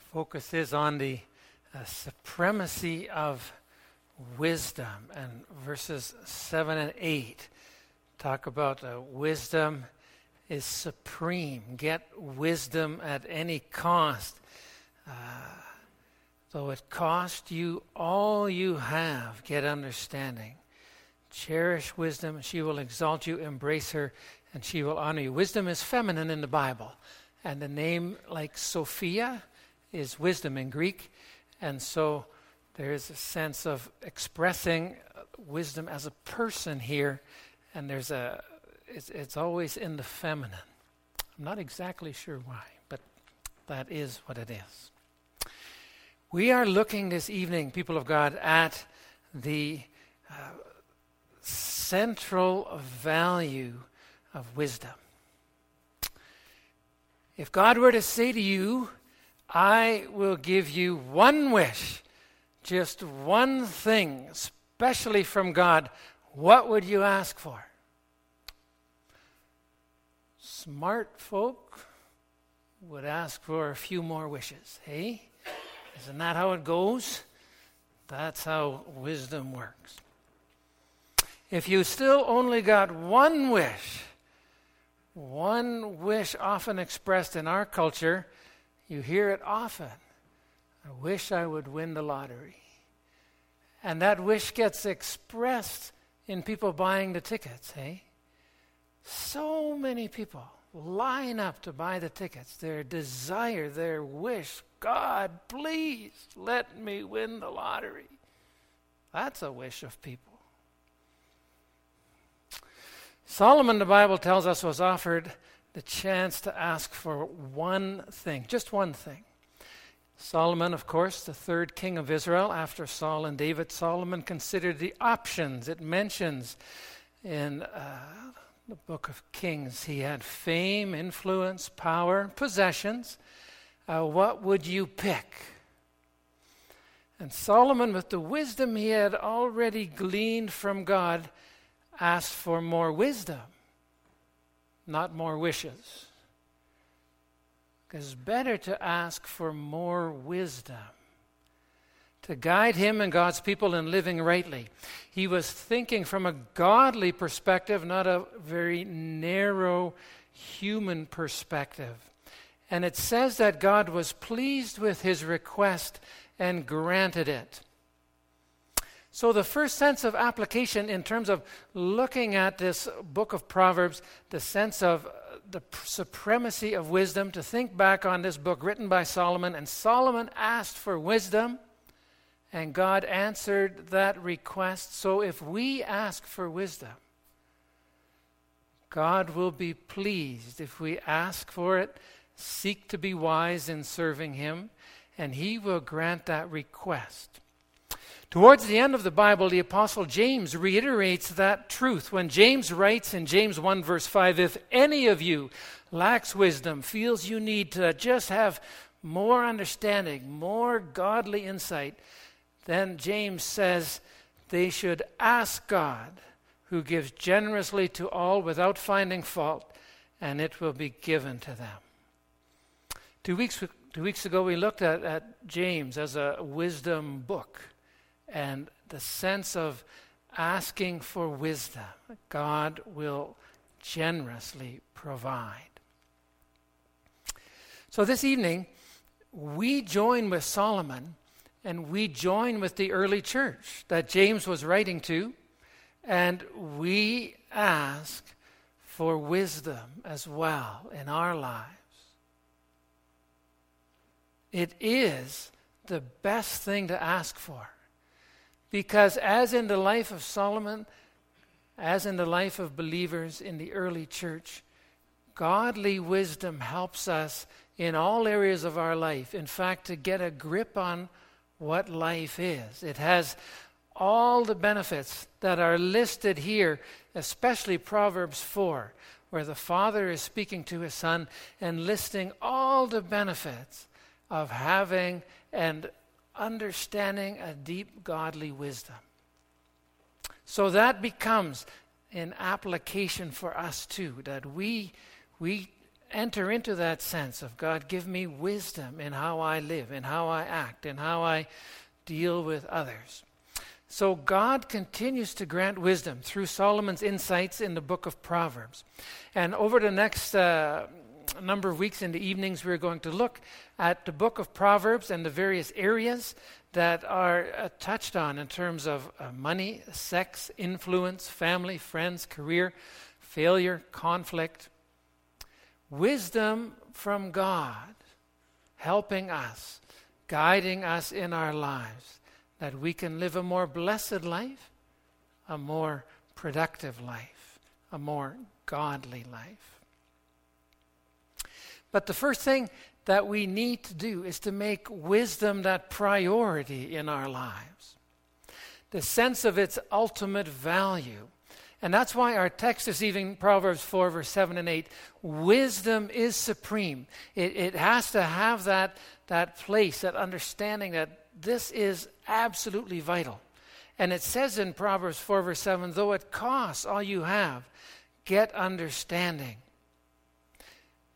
Our focus is on the uh, supremacy of wisdom, and verses 7 and 8 talk about uh, wisdom is supreme. Get wisdom at any cost. Uh, though it cost you all you have, get understanding. Cherish wisdom, she will exalt you, embrace her, and she will honor you. Wisdom is feminine in the Bible, and a name like Sophia is wisdom in Greek. And so there is a sense of expressing wisdom as a person here, and there's a it's, it's always in the feminine. I'm not exactly sure why, but that is what it is. We are looking this evening, people of God, at the uh, central value of wisdom. If God were to say to you, I will give you one wish, just one thing, especially from God, what would you ask for? Smart folk would ask for a few more wishes. Hey? Isn't that how it goes? That's how wisdom works. If you still only got one wish, one wish often expressed in our culture, you hear it often. I wish I would win the lottery. And that wish gets expressed in people buying the tickets, hey? So many people line up to buy the tickets. Their desire, their wish, God, please let me win the lottery. That's a wish of people. Solomon, the Bible tells us, was offered the chance to ask for one thing, just one thing. Solomon, of course, the third king of Israel after Saul and David, Solomon considered the options. It mentions in uh, the book of Kings he had fame, influence, power, possessions. Uh, what would you pick? And Solomon, with the wisdom he had already gleaned from God, asked for more wisdom not more wishes. Because it's better to ask for more wisdom to guide him and God's people in living rightly. He was thinking from a godly perspective, not a very narrow human perspective. And it says that God was pleased with his request and granted it. So, the first sense of application in terms of looking at this book of Proverbs, the sense of uh, the supremacy of wisdom, to think back on this book written by Solomon, and Solomon asked for wisdom, and God answered that request. So, if we ask for wisdom, God will be pleased if we ask for it, seek to be wise in serving Him, and He will grant that request. Towards the end of the Bible, the Apostle James reiterates that truth when James writes in James 1, verse 5 If any of you lacks wisdom, feels you need to just have more understanding, more godly insight, then James says they should ask God, who gives generously to all without finding fault, and it will be given to them. Two weeks, two weeks ago, we looked at, at James as a wisdom book and the sense of asking for wisdom, God will generously provide. So this evening, we join with Solomon and we join with the early church that James was writing to, and we ask for wisdom as well in our lives. It is the best thing to ask for. Because, as in the life of Solomon, as in the life of believers in the early church, godly wisdom helps us in all areas of our life. In fact, to get a grip on what life is. It has all the benefits that are listed here, especially Proverbs 4, where the father is speaking to his son and listing all the benefits of having and understanding a deep godly wisdom. So that becomes an application for us too, that we, we enter into that sense of God, give me wisdom in how I live, in how I act, in how I deal with others. So God continues to grant wisdom through Solomon's insights in the book of Proverbs. And over the next uh, number of weeks in the evenings, we're going to look at the book of Proverbs and the various areas that are uh, touched on in terms of uh, money, sex, influence, family, friends, career, failure, conflict. Wisdom from God helping us, guiding us in our lives, that we can live a more blessed life, a more productive life, a more godly life. But the first thing that we need to do is to make wisdom that priority in our lives. The sense of its ultimate value. And that's why our text is even Proverbs 4, verse 7 and 8. Wisdom is supreme. It, it has to have that, that place, that understanding that this is absolutely vital. And it says in Proverbs 4, verse 7 though it costs all you have, get understanding.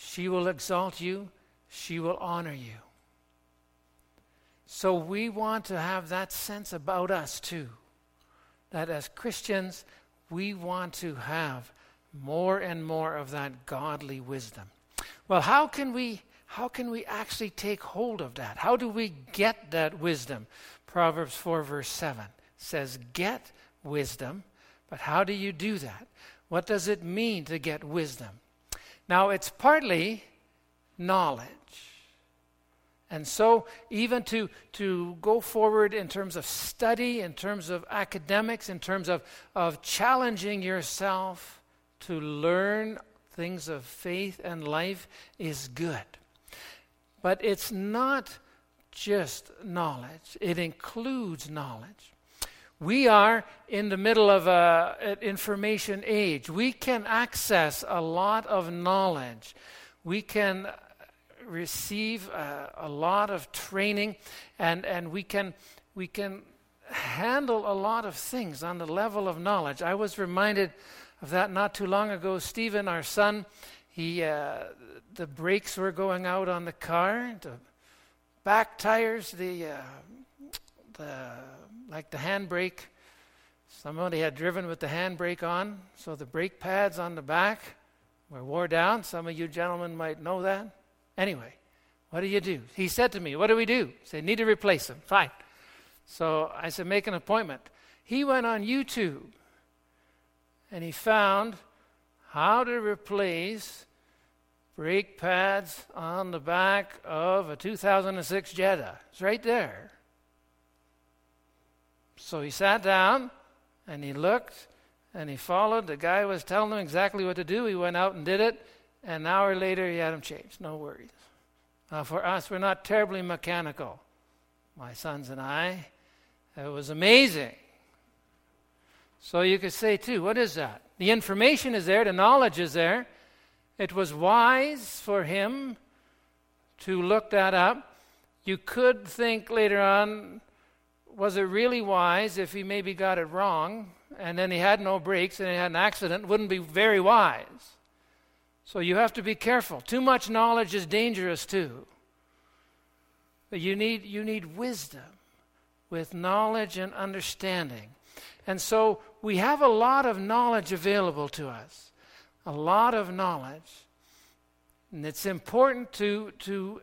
She will exalt you, she will honor you. So we want to have that sense about us too. That as Christians, we want to have more and more of that godly wisdom. Well, how can we how can we actually take hold of that? How do we get that wisdom? Proverbs 4 verse 7 says get wisdom, but how do you do that? What does it mean to get wisdom? Now, it's partly knowledge. And so, even to, to go forward in terms of study, in terms of academics, in terms of, of challenging yourself to learn things of faith and life is good. But it's not just knowledge, it includes knowledge. We are in the middle of a, an information age. We can access a lot of knowledge. We can receive a, a lot of training, and, and we, can, we can handle a lot of things on the level of knowledge. I was reminded of that not too long ago. Stephen, our son, he, uh, the brakes were going out on the car, the back tires, the, uh, the like the handbrake. Somebody had driven with the handbrake on, so the brake pads on the back were wore down. Some of you gentlemen might know that. Anyway, what do you do? He said to me, What do we do? He said, Need to replace them. Fine. So I said, Make an appointment. He went on YouTube and he found how to replace brake pads on the back of a 2006 Jetta. It's right there. So he sat down and he looked and he followed. The guy was telling him exactly what to do. He went out and did it. And an hour later, he had him changed. No worries. Now, for us, we're not terribly mechanical. My sons and I. It was amazing. So you could say, too, what is that? The information is there, the knowledge is there. It was wise for him to look that up. You could think later on, was it really wise if he maybe got it wrong and then he had no brakes and he had an accident? Wouldn't be very wise. So you have to be careful. Too much knowledge is dangerous too. But you need, you need wisdom with knowledge and understanding. And so we have a lot of knowledge available to us, a lot of knowledge. And it's important to, to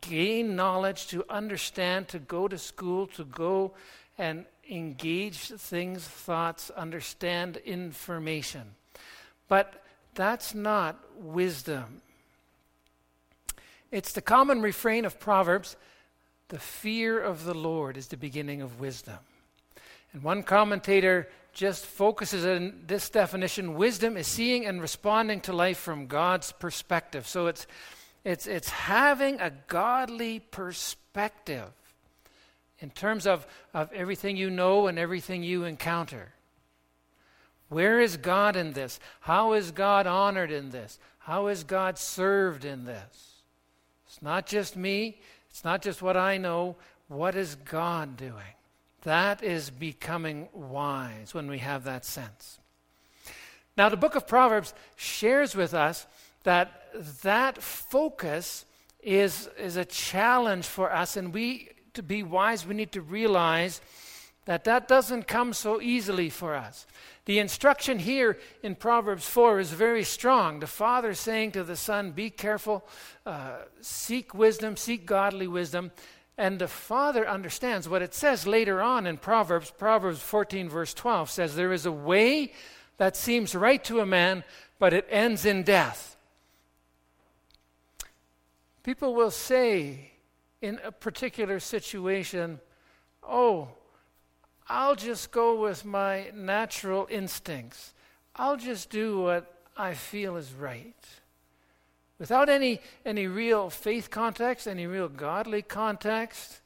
gain knowledge, to understand, to go to school, to go and engage things, thoughts, understand information. But that's not wisdom. It's the common refrain of Proverbs the fear of the Lord is the beginning of wisdom. And one commentator just focuses on this definition wisdom is seeing and responding to life from God's perspective. So it's it's, it's having a godly perspective in terms of, of everything you know and everything you encounter. Where is God in this? How is God honored in this? How is God served in this? It's not just me, it's not just what I know. What is God doing? That is becoming wise when we have that sense. Now, the book of Proverbs shares with us that that focus is, is a challenge for us, and we, to be wise, we need to realize that that doesn't come so easily for us. The instruction here in Proverbs 4 is very strong. The father saying to the son, Be careful, uh, seek wisdom, seek godly wisdom. And the father understands what it says later on in Proverbs. Proverbs 14, verse 12 says, There is a way that seems right to a man, but it ends in death. People will say in a particular situation, Oh, I'll just go with my natural instincts. I'll just do what I feel is right. Without any, any real faith context, any real godly context.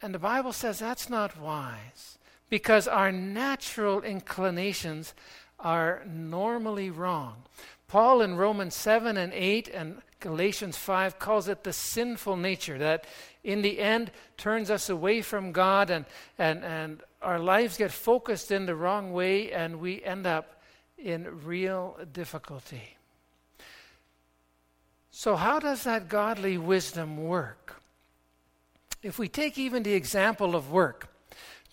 And the Bible says that's not wise because our natural inclinations are normally wrong. Paul in Romans 7 and 8 and Galatians 5 calls it the sinful nature that in the end turns us away from God and, and, and our lives get focused in the wrong way and we end up in real difficulty. So, how does that godly wisdom work? If we take even the example of work,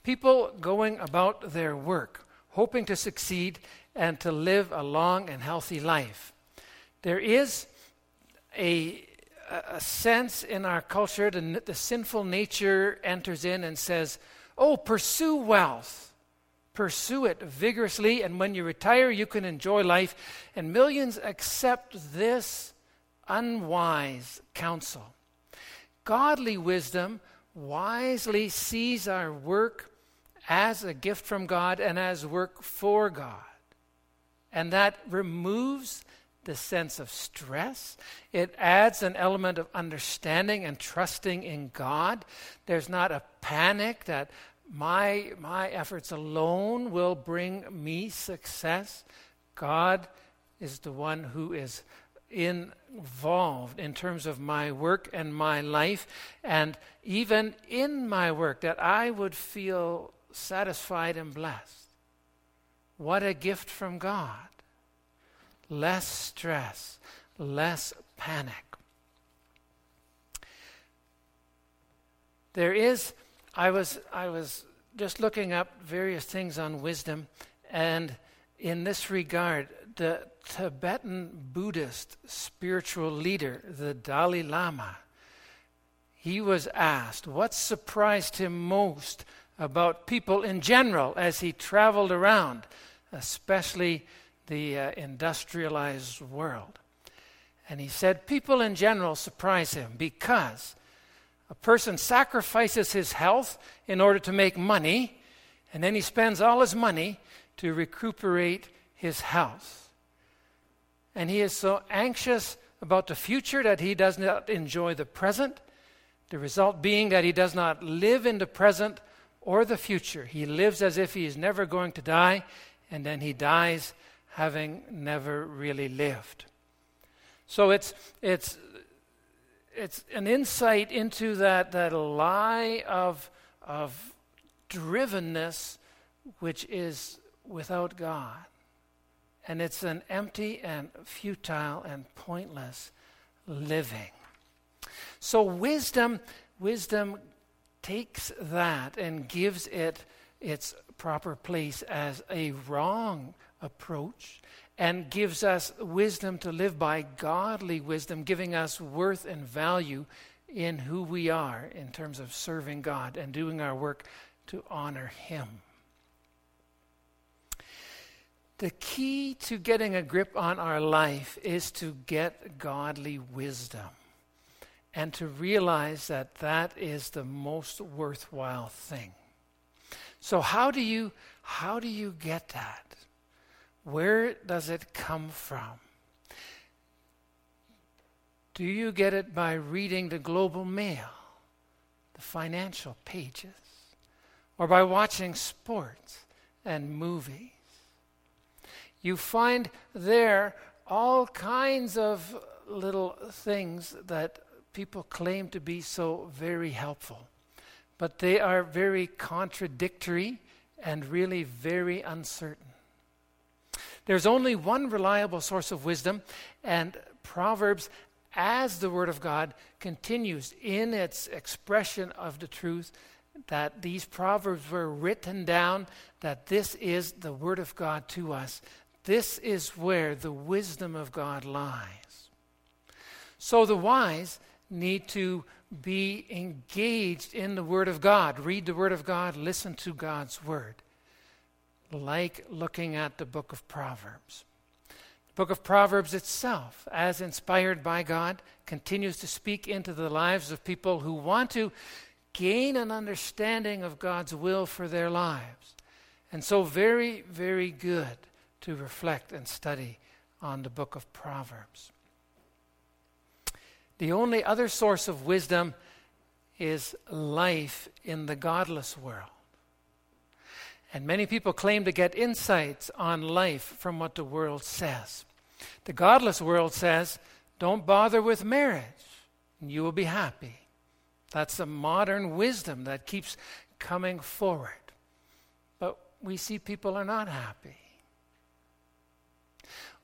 people going about their work, hoping to succeed and to live a long and healthy life. There is a, a sense in our culture, the, the sinful nature enters in and says, Oh, pursue wealth. Pursue it vigorously, and when you retire, you can enjoy life. And millions accept this unwise counsel. Godly wisdom wisely sees our work as a gift from God and as work for God. And that removes the sense of stress. It adds an element of understanding and trusting in God. There's not a panic that my, my efforts alone will bring me success. God is the one who is involved in terms of my work and my life, and even in my work, that I would feel satisfied and blessed. What a gift from God. Less stress, less panic. There is, I was, I was just looking up various things on wisdom, and in this regard, the Tibetan Buddhist spiritual leader, the Dalai Lama, he was asked what surprised him most about people in general as he traveled around especially the uh, industrialized world. And he said, People in general surprise him because a person sacrifices his health in order to make money, and then he spends all his money to recuperate his health. And he is so anxious about the future that he does not enjoy the present, the result being that he does not live in the present or the future. He lives as if he is never going to die, and then he dies having never really lived. So it's, it's, it's an insight into that, that lie of, of drivenness which is without God. And it's an empty and futile and pointless living. So wisdom, wisdom takes that and gives it its proper place as a wrong approach and gives us wisdom to live by, godly wisdom, giving us worth and value in who we are in terms of serving God and doing our work to honor Him. The key to getting a grip on our life is to get godly wisdom and to realize that that is the most worthwhile thing. So how do you how do you get that? Where does it come from? Do you get it by reading the Globe and Mail, the financial pages, or by watching sports and movies? You find there all kinds of little things that people claim to be so very helpful but they are very contradictory and really very uncertain. There's only one reliable source of wisdom, and Proverbs, as the Word of God, continues in its expression of the truth that these Proverbs were written down, that this is the Word of God to us. This is where the wisdom of God lies. So the wise need to be engaged in the Word of God. Read the Word of God, listen to God's Word, like looking at the book of Proverbs. The book of Proverbs itself, as inspired by God, continues to speak into the lives of people who want to gain an understanding of God's will for their lives. And so, very, very good to reflect and study on the book of Proverbs. The only other source of wisdom is life in the godless world. And many people claim to get insights on life from what the world says. The godless world says, don't bother with marriage, and you will be happy. That's a modern wisdom that keeps coming forward. But we see people are not happy.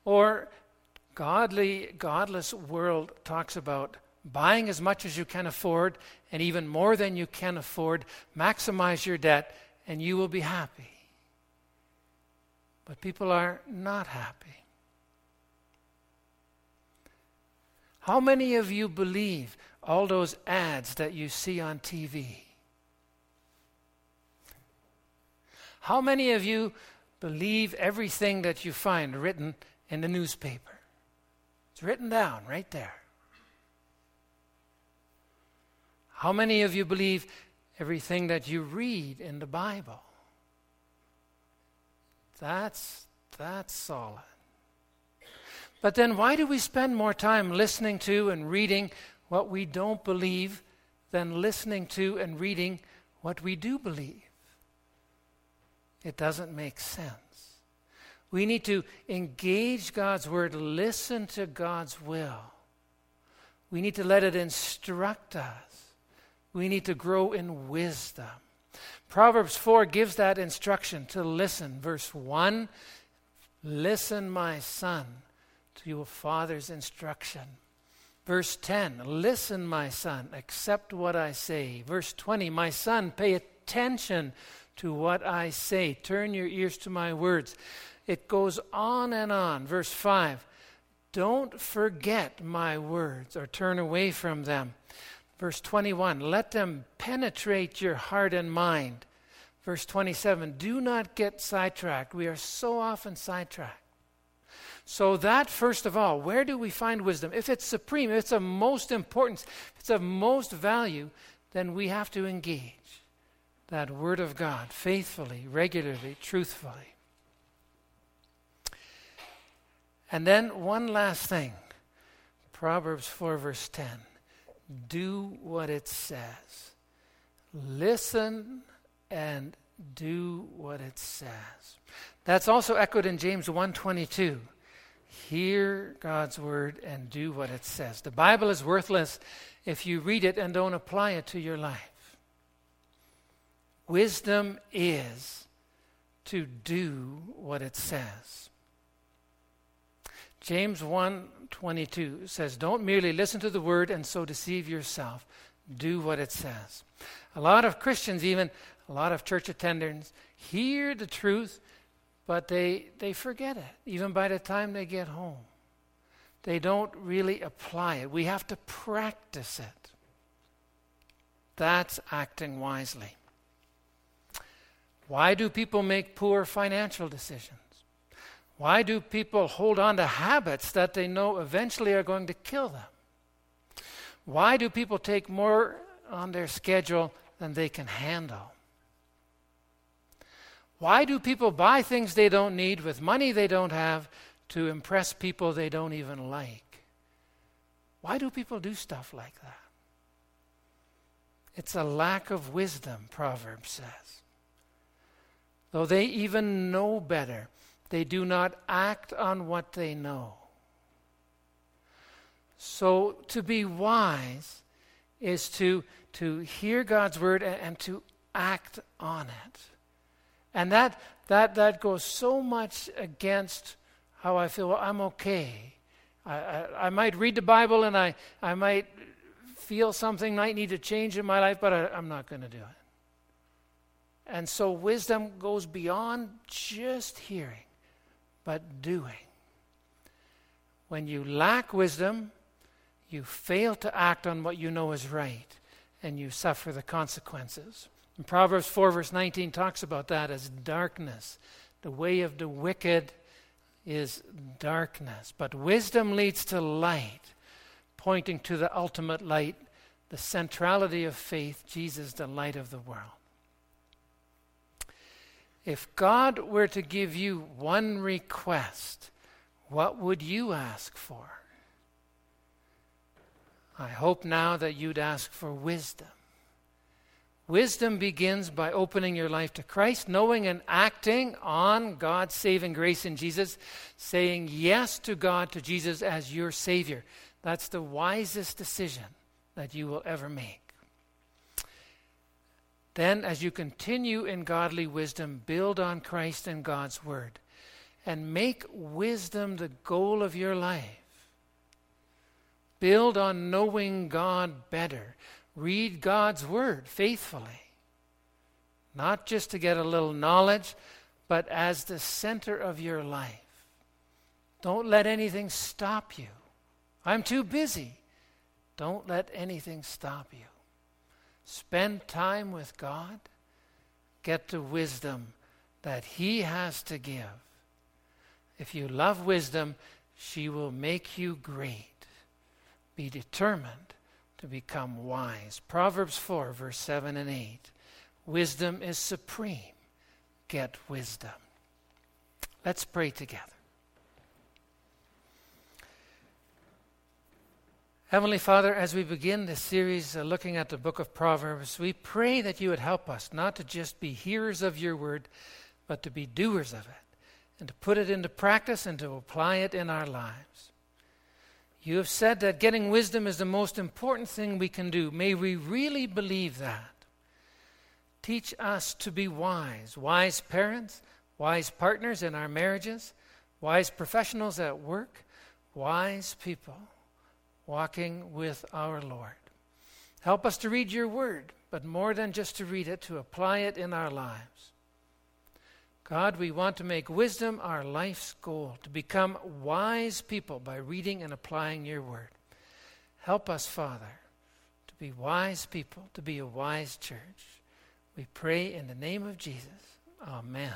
Or godly, godless world talks about buying as much as you can afford and even more than you can afford, maximize your debt, and you will be happy. But people are not happy. How many of you believe all those ads that you see on TV? How many of you believe everything that you find written in the newspaper? It's written down right there. How many of you believe everything that you read in the Bible? That's that's solid. But then why do we spend more time listening to and reading what we don't believe than listening to and reading what we do believe? It doesn't make sense. We need to engage God's word, listen to God's will. We need to let it instruct us. We need to grow in wisdom. Proverbs 4 gives that instruction to listen. Verse 1 Listen, my son, to your father's instruction. Verse 10 Listen, my son, accept what I say. Verse 20 My son, pay attention to what I say. Turn your ears to my words. It goes on and on. Verse 5 Don't forget my words or turn away from them. Verse 21 Let them penetrate your heart and mind. Verse 27 Do not get sidetracked. We are so often sidetracked. So, that first of all, where do we find wisdom? If it's supreme, if it's of most importance, if it's of most value, then we have to engage that Word of God faithfully, regularly, truthfully. And then one last thing Proverbs 4, verse 10. Do what it says. Listen and do what it says. That's also echoed in James 1:22. Hear God's word and do what it says. The Bible is worthless if you read it and don't apply it to your life. Wisdom is to do what it says. James 1:22 says, "Don't merely listen to the word and so deceive yourself. Do what it says." A lot of Christians, even a lot of church attendants, hear the truth, but they they forget it even by the time they get home. They don't really apply it. We have to practice it. That's acting wisely. Why do people make poor financial decisions? Why do people hold on to habits that they know eventually are going to kill them? Why do people take more on their schedule than they can handle? Why do people buy things they don't need with money they don't have to impress people they don't even like? Why do people do stuff like that? It's a lack of wisdom, Proverbs says. Though they even know better, they do not act on what they know. So to be wise is to, to hear God's word and, and to act on it. And that, that, that goes so much against how I feel. Well, I'm okay. I, I, I, might read the Bible and I, I might feel something might need to change in my life, but I, I'm not going to do it. And so wisdom goes beyond just hearing, but doing. When you lack wisdom, you fail to act on what you know is right, and you suffer the consequences. And Proverbs 4, verse 19 talks about that as darkness. The way of the wicked is darkness, but wisdom leads to light, pointing to the ultimate light, the centrality of faith, Jesus, the light of the world. If God were to give you one request, what would you ask for? I hope now that you'd ask for wisdom. Wisdom begins by opening your life to Christ, knowing and acting on God's saving grace in Jesus, saying yes to God, to Jesus as your Savior. That's the wisest decision that you will ever make. Then, as you continue in godly wisdom, build on Christ and God's Word and make wisdom the goal of your life. Build on knowing God better. Read God's Word faithfully. Not just to get a little knowledge, but as the center of your life. Don't let anything stop you. I'm too busy. Don't let anything stop you. Spend time with God. Get the wisdom that He has to give. If you love wisdom, she will make you great. Be determined to become wise. Proverbs 4, verse 7 and 8. Wisdom is supreme. Get wisdom. Let's pray together. Heavenly Father, as we begin this series uh, looking at the book of Proverbs, we pray that you would help us not to just be hearers of your word, but to be doers of it, and to put it into practice and to apply it in our lives. You have said that getting wisdom is the most important thing we can do. May we really believe that. Teach us to be wise, wise parents, wise partners in our marriages, wise professionals at work, wise people walking with our Lord. Help us to read your word, but more than just to read it, to apply it in our lives. God, we want to make wisdom our life's goal, to become wise people by reading and applying your word. Help us, Father, to be wise people, to be a wise church. We pray in the name of Jesus. Amen.